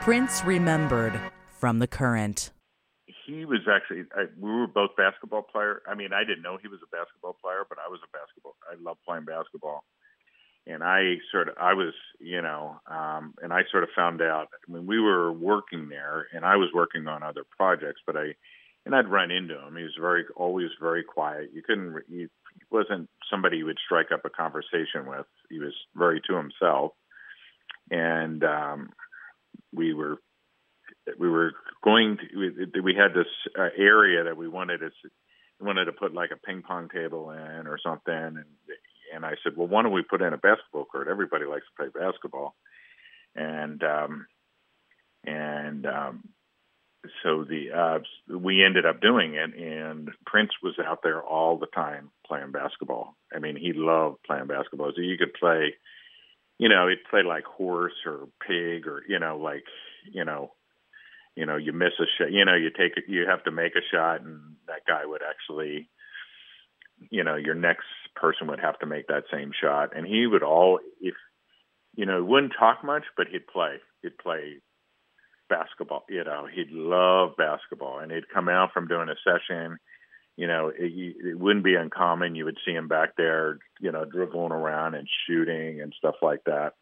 Prince remembered from the current. He was actually, I, we were both basketball player. I mean, I didn't know he was a basketball player, but I was a basketball. I love playing basketball. And I sort of, I was, you know, um, and I sort of found out. I mean, we were working there, and I was working on other projects, but I, and I'd run into him. He was very, always very quiet. You couldn't, he, he wasn't somebody you would strike up a conversation with. He was very to himself, and um, we were we were going to we, had this uh, area that we wanted to wanted to put like a ping pong table in or something. And and I said well why don't we put in a basketball court? Everybody likes to play basketball. And um and um so the uh we ended up doing it. And Prince was out there all the time playing basketball. I mean he loved playing basketball. So you could play you know he'd play like horse or pig or you know like you know you know you miss a shot you know you take it you have to make a shot and that guy would actually you know your next person would have to make that same shot. And he would all if you know wouldn't talk much but he'd play. He'd play basketball you know he'd love basketball. And he'd come out from doing a session you know it, it wouldn't be uncommon. You would see him back there you know dribbling around and shooting and stuff like that